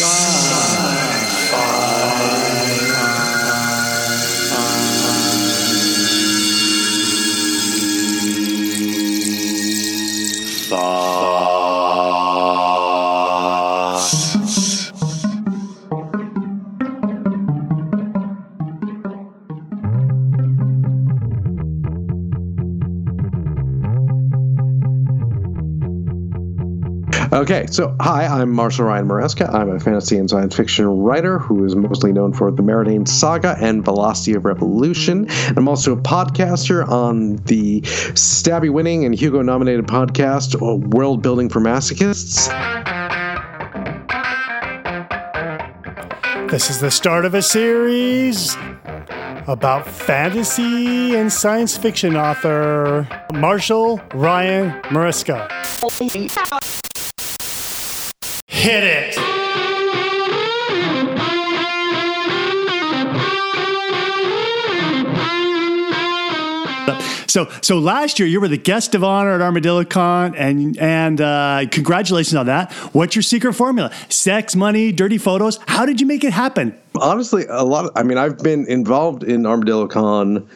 God. Okay, so hi, I'm Marshall Ryan Maresca. I'm a fantasy and science fiction writer who is mostly known for the Maradaine Saga and Velocity of Revolution. I'm also a podcaster on the Stabby winning and Hugo nominated podcast, uh, World Building for Masochists. This is the start of a series about fantasy and science fiction author Marshall Ryan Maresca. Hit it! So, so last year you were the guest of honor at ArmadilloCon, and and uh, congratulations on that. What's your secret formula? Sex, money, dirty photos. How did you make it happen? Honestly, a lot. Of, I mean, I've been involved in ArmadilloCon.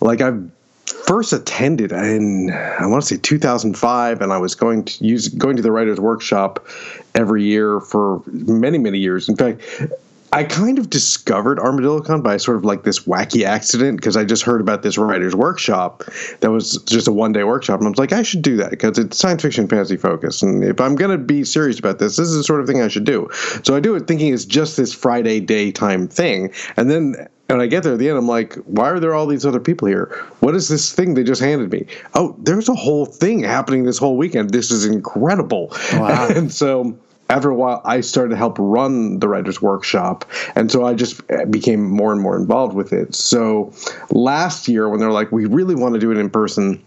Like I've first attended in I want to say 2005, and I was going to use going to the writers' workshop every year for many many years. In fact, I kind of discovered ArmadilloCon by sort of like this wacky accident because I just heard about this writers' workshop that was just a one day workshop, and I was like, I should do that because it's science fiction fantasy focused, and if I'm going to be serious about this, this is the sort of thing I should do. So I do it thinking it's just this Friday daytime thing, and then and I get there at the end, I'm like, why are there all these other people here? What is this thing they just handed me? Oh, there's a whole thing happening this whole weekend. This is incredible. Wow. and so after a while, I started to help run the writers' workshop, and so I just eh, became more and more involved with it. So last year, when they're like, we really want to do it in person,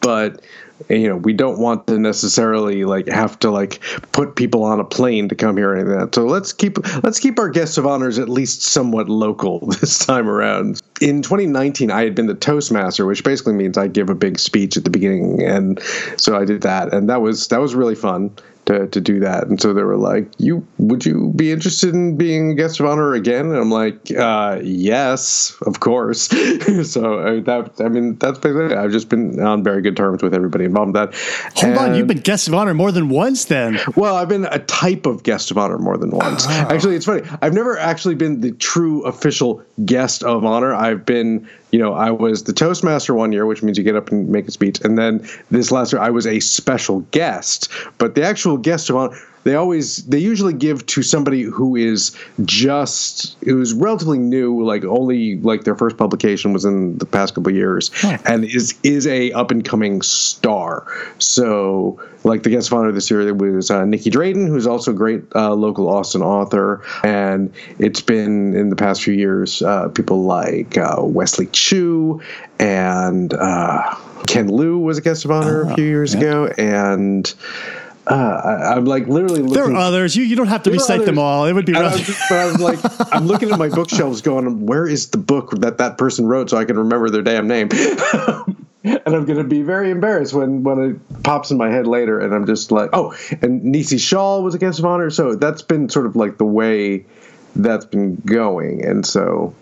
but you know we don't want to necessarily like have to like put people on a plane to come here or anything like that. So let's keep let's keep our guests of honors at least somewhat local this time around. In 2019, I had been the Toastmaster, which basically means I give a big speech at the beginning, and so I did that, and that was that was really fun to, to do that. And so they were like, "You would you be interested in being a guest of honor again?" And I'm like, uh, "Yes, of course." so I, that I mean, that's basically it. I've just been on very good terms with everybody involved in that. Hold and, on, you've been guest of honor more than once, then? Well, I've been a type of guest of honor more than once. Oh. Actually, it's funny. I've never actually been the true official guest of honor. I've been you know, I was the Toastmaster one year, which means you get up and make a speech. And then this last year, I was a special guest. But the actual guest of honor, they always they usually give to somebody who is just who's relatively new like only like their first publication was in the past couple years huh. and is is a up and coming star so like the guest of honor this year was uh, Nicky Drayden, who's also a great uh, local Austin author, and it's been in the past few years uh, people like uh, Wesley Chu and uh, Ken Liu was a guest of honor a oh, few years yeah. ago, and uh, I, am like literally. Looking, there are others. You you don't have to recite others. them all. It would be. Rough. But I was like, I'm looking at my bookshelves, going, "Where is the book that that person wrote, so I can remember their damn name." and I'm going to be very embarrassed when when it pops in my head later, and I'm just like, "Oh!" And Nisi Shawl was a guest of honor, so that's been sort of like the way that's been going, and so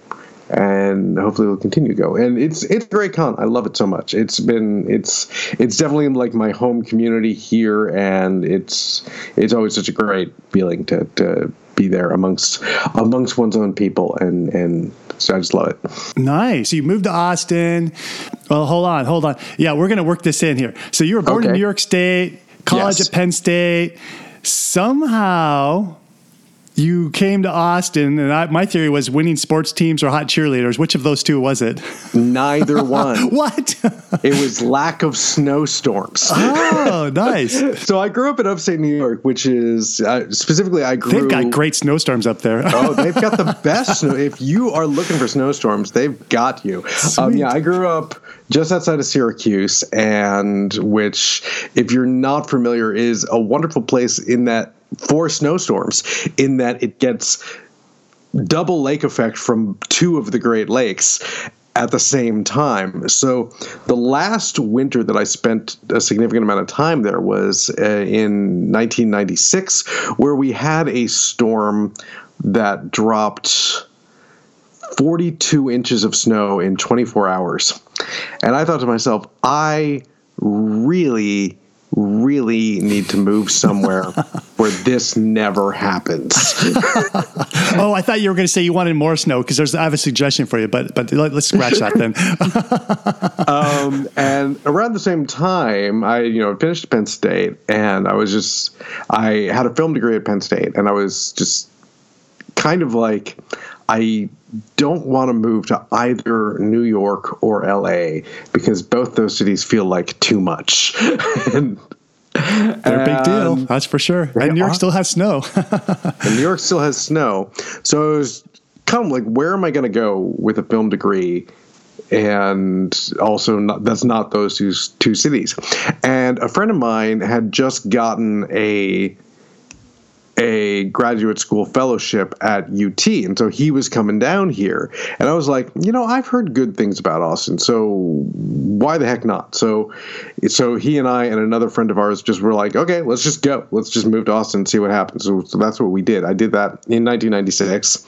and hopefully it'll continue to go. And it's it's a great con. I love it so much. It's been it's it's definitely like my home community here, and it's it's always such a great feeling to to be there amongst amongst one's own people and and so I just love it. Nice. So you moved to Austin. Well, hold on, hold on. Yeah, we're gonna work this in here. So you were born okay. in New York State, college yes. at Penn State. Somehow you came to Austin, and I, my theory was winning sports teams or hot cheerleaders. Which of those two was it? Neither one. what? it was lack of snowstorms. Oh, nice. so I grew up in upstate New York, which is uh, specifically I grew. They've got great snowstorms up there. oh, they've got the best snow. If you are looking for snowstorms, they've got you. Um, yeah, I grew up just outside of Syracuse, and which, if you're not familiar, is a wonderful place in that for snowstorms in that it gets double lake effect from two of the Great Lakes. at the same time. So the last winter that I spent a significant amount of time there was uh, in 1996, where we had a storm that dropped 42 inches of snow in 24 hours. And I thought to myself, I really really need to move somewhere where this never happens. oh, I thought you were going to say you wanted more snow because there's I have a suggestion for you, but but let, us scratch that then. um, and around the same time, I you know finished Penn State, and I was just I had a film degree at Penn State, and I was just kind of like I don't want to move to either New York or LA because both those cities feel like too much. and, They're a big deal, that's for sure. And New York still has snow. and New York still has snow. So it was kind of like, where am I going to go with a film degree? And also, not, that's not those two, two cities. And a friend of mine had just gotten a a graduate school fellowship at UT. And so he was coming down here. And I was like, you know, I've heard good things about Austin. So why the heck not? So so he and I and another friend of ours just were like, okay, let's just go. Let's just move to Austin and see what happens. So, so that's what we did. I did that in 1996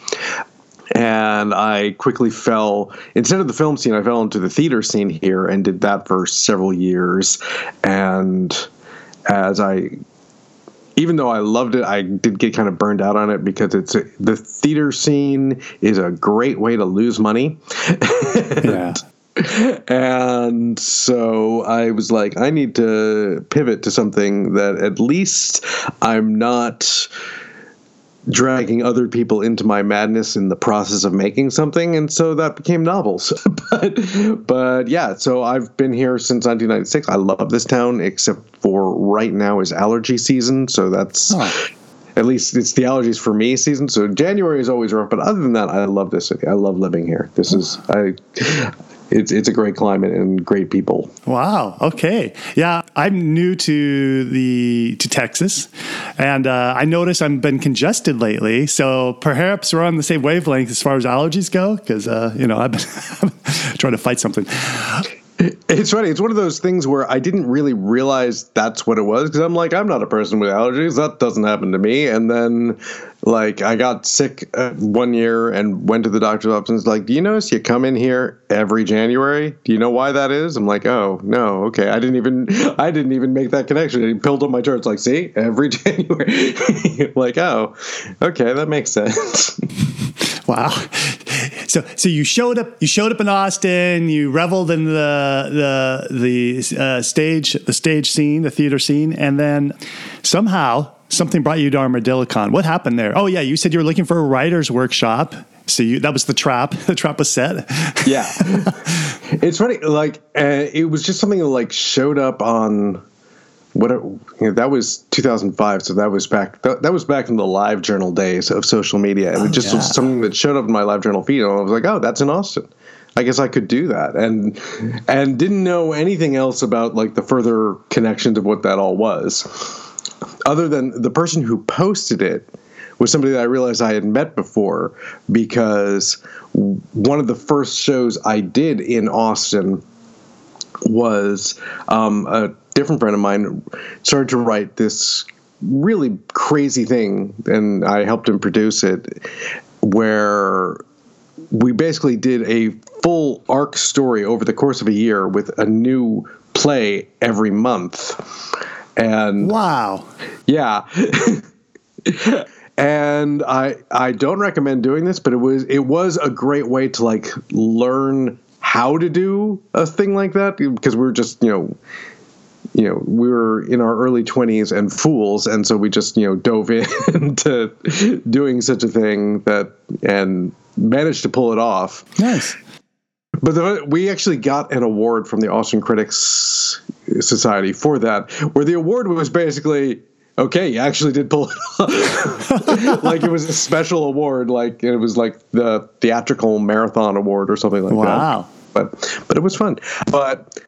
and I quickly fell instead of the film scene, I fell into the theater scene here and did that for several years. And as I even though I loved it, I did get kind of burned out on it because it's a, the theater scene is a great way to lose money. yeah. and so I was like, I need to pivot to something that at least I'm not dragging other people into my madness in the process of making something and so that became novels. But but yeah so i've been here since 1996 i love this town except for right now is allergy season so that's huh. at least it's the allergies for me season. So january is always rough but other than that i love this city. I love living here. This is i it's it's a great climate and great people. Wow. Okay. Yeah, I'm new to the to Texas, and uh, I notice I've been congested lately. So perhaps we're on the same wavelength as far as allergies go, because uh, you know I've been trying to fight something. It's funny. It's one of those things where I didn't really realize that's what it was because I'm like, I'm not a person with allergies. That doesn't happen to me. And then, like, I got sick uh, one year and went to the doctor's office and was like, Do you notice you come in here every January? Do you know why that is? I'm like, Oh, no. Okay. I didn't even, I didn't even make that connection. And He pulled up my chart. It's like, See, every January. like, Oh, okay. That makes sense. wow so so you showed up you showed up in Austin. You reveled in the the the uh, stage the stage scene, the theater scene, and then somehow something brought you to Armadillo What happened there? Oh yeah, you said you were looking for a writer's workshop. So you, that was the trap. The trap was set. yeah, it's funny. Like uh, it was just something that like showed up on what you know, that was 2005 so that was back that, that, was back in the live journal days of social media. And oh, it just yeah. was something that showed up in my live journal feed and i was like oh that's in austin. I guess i could do that. And and didn't know anything else about like the further connections of what that all was other than the person who posted it was somebody that i realized i had met before because one of the first shows i did in austin was um, a different friend of mine started to write this really crazy thing, and I helped him produce it, where we basically did a full arc story over the course of a year with a new play every month. And wow. Yeah. and I I don't recommend doing this, but it was it was a great way to like learn how to do a thing like that because we are just, you know, you know, we were in our early 20s and fools. And so we just, you know, dove into doing such a thing that and managed to pull it off. Nice. But the, we actually got an award from the Austin Critics Society for that, where the award was basically okay, you actually did pull it off. like it was a special award, like it was like the theatrical marathon award or something like wow. that. Wow. But but it was fun. But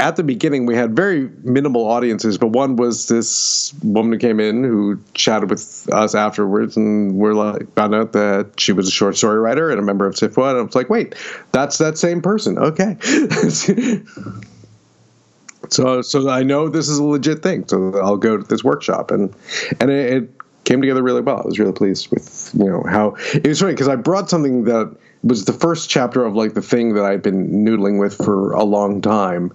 at the beginning we had very minimal audiences, but one was this woman who came in who chatted with us afterwards, and we're like found out that she was a short story writer and a member of SFWA, and I was like, wait, that's that same person. Okay. so so I know this is a legit thing. So I'll go to this workshop, and and it, it came together really well. I was really pleased with you know how it was funny because I brought something that was the first chapter of like the thing that I'd been noodling with for a long time,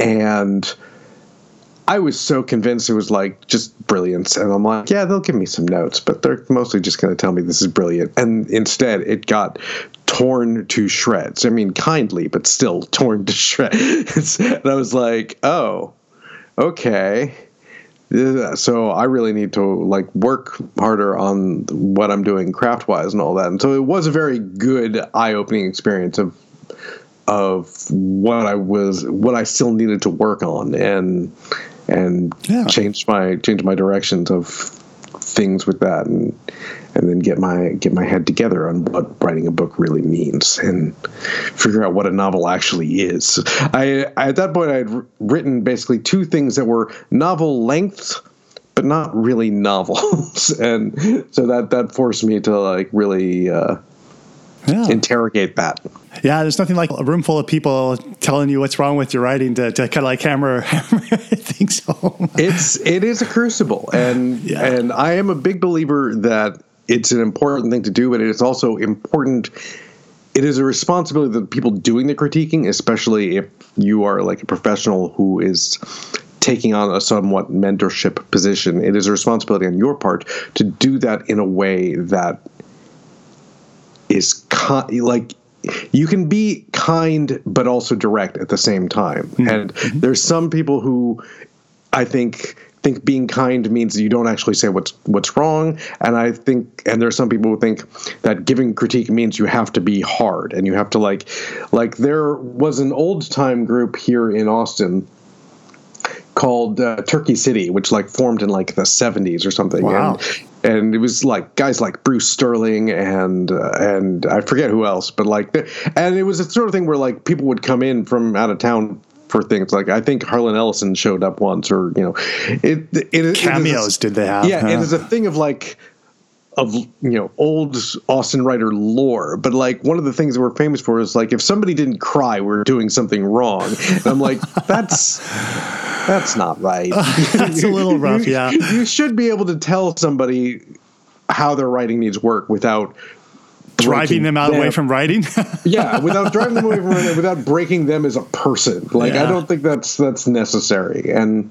and I was so convinced it was like just brilliance, and I'm like, yeah, they'll give me some notes, but they're mostly just going to tell me this is brilliant, and instead it got torn to shreds. I mean, kindly, but still torn to shreds. and I was like, oh, okay so I really need to like work harder on what I'm doing craft wise and all that. And so it was a very good eye opening experience of of what I was what I still needed to work on and and yeah. change my change my directions of things with that and and then get my get my head together on what writing a book really means and figure out what a novel actually is. I, I at that point I had written basically two things that were novel lengths but not really novels and so that that forced me to like really uh, yeah. interrogate that. Yeah, there's nothing like a room full of people telling you what's wrong with your writing to, to kind of like hammer, hammer things home. It's it is a crucible, and yeah. and I am a big believer that it's an important thing to do, but it is also important. It is a responsibility that people doing the critiquing, especially if you are like a professional who is taking on a somewhat mentorship position, it is a responsibility on your part to do that in a way that is like you can be kind but also direct at the same time. Mm-hmm. And mm-hmm. there's some people who I think think being kind means you don't actually say what's what's wrong and i think and there's some people who think that giving critique means you have to be hard and you have to like like there was an old time group here in austin called uh, Turkey City, which like formed in like the 70s or something. Wow. And, and it was like guys like Bruce Sterling and uh, and I forget who else, but like and it was a sort of thing where like people would come in from out of town for things like I think Harlan Ellison showed up once, or you know, it it, cameos it did they have? Yeah, huh? it is a thing of like of you know old Austin writer lore, but like one of the things that we're famous for is like if somebody didn't cry, we're doing something wrong. And I'm like, that's that's not right. that's a little rough. Yeah, you should be able to tell somebody how their writing needs work without driving them out them. away from writing. yeah, without driving them away from writing, without breaking them as a person. Like yeah. I don't think that's that's necessary. And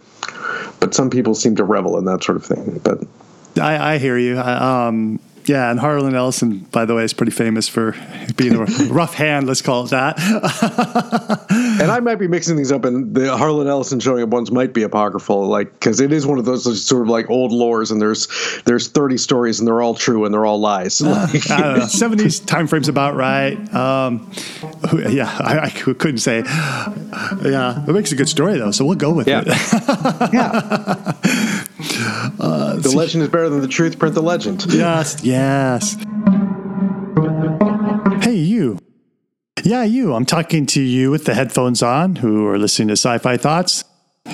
but some people seem to revel in that sort of thing. But I, I hear you. I, um, yeah, and Harlan Ellison, by the way, is pretty famous for being a rough hand. Let's call it that. and I might be mixing things up, and the Harlan Ellison showing up ones might be apocryphal, like because it is one of those sort of like old lores, and there's there's thirty stories, and they're all true, and they're all lies. Like, uh, I don't know. Seventies time frames about right. Um, yeah, I, I, couldn't say. Yeah, it makes a good story though, so we'll go with yeah. it. yeah. Uh, the legend is better than the truth. Print the legend. Yes, yes. Hey, you. Yeah, you. I'm talking to you with the headphones on who are listening to Sci Fi Thoughts.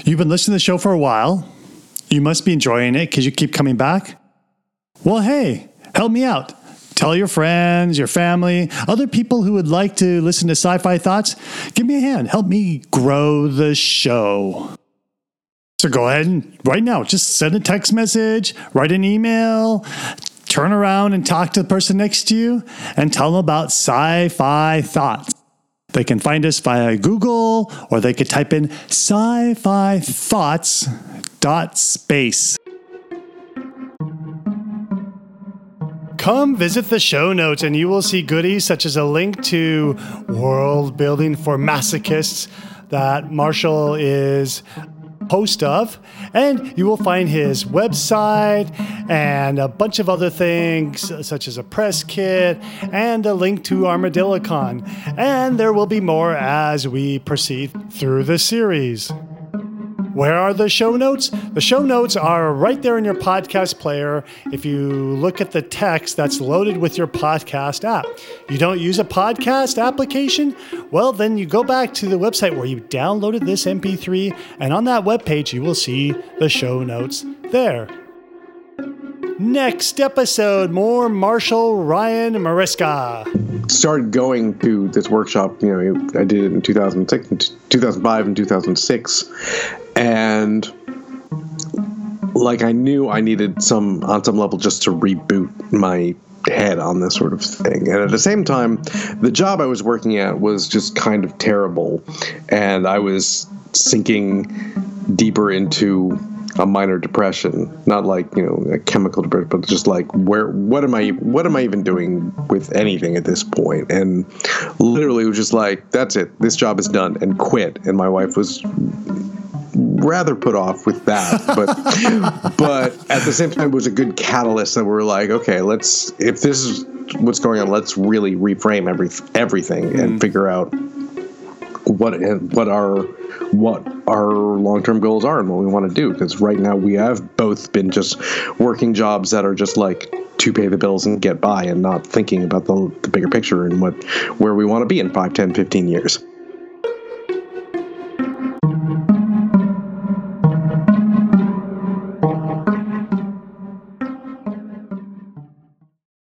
You've been listening to the show for a while. You must be enjoying it because you keep coming back. Well, hey, help me out. Tell your friends, your family, other people who would like to listen to sci fi thoughts. Give me a hand. Help me grow the show. So go ahead and right now, just send a text message, write an email, turn around and talk to the person next to you and tell them about sci fi thoughts. They can find us via Google or they could type in sci fi thoughts dot space. Come visit the show notes and you will see goodies such as a link to World Building for Masochists that Marshall is host of. And you will find his website and a bunch of other things, such as a press kit and a link to ArmadilloCon. And there will be more as we proceed through the series. Where are the show notes? The show notes are right there in your podcast player. If you look at the text that's loaded with your podcast app, you don't use a podcast application? Well, then you go back to the website where you downloaded this MP3, and on that webpage, you will see the show notes there. Next episode, more Marshall Ryan Maresca. Started going to this workshop, you know, I did it in 2006, 2005 and 2006. And like I knew I needed some on some level just to reboot my head on this sort of thing. And at the same time, the job I was working at was just kind of terrible and I was sinking deeper into a minor depression, not like you know a chemical depression, but just like where what am I what am I even doing with anything at this point? And literally was just like that's it, this job is done, and quit. And my wife was rather put off with that, but but at the same time it was a good catalyst that we're like, okay, let's if this is what's going on, let's really reframe every everything mm. and figure out what what our what our long-term goals are and what we want to do because right now we have both been just working jobs that are just like to pay the bills and get by and not thinking about the, the bigger picture and what where we want to be in 5 10 15 years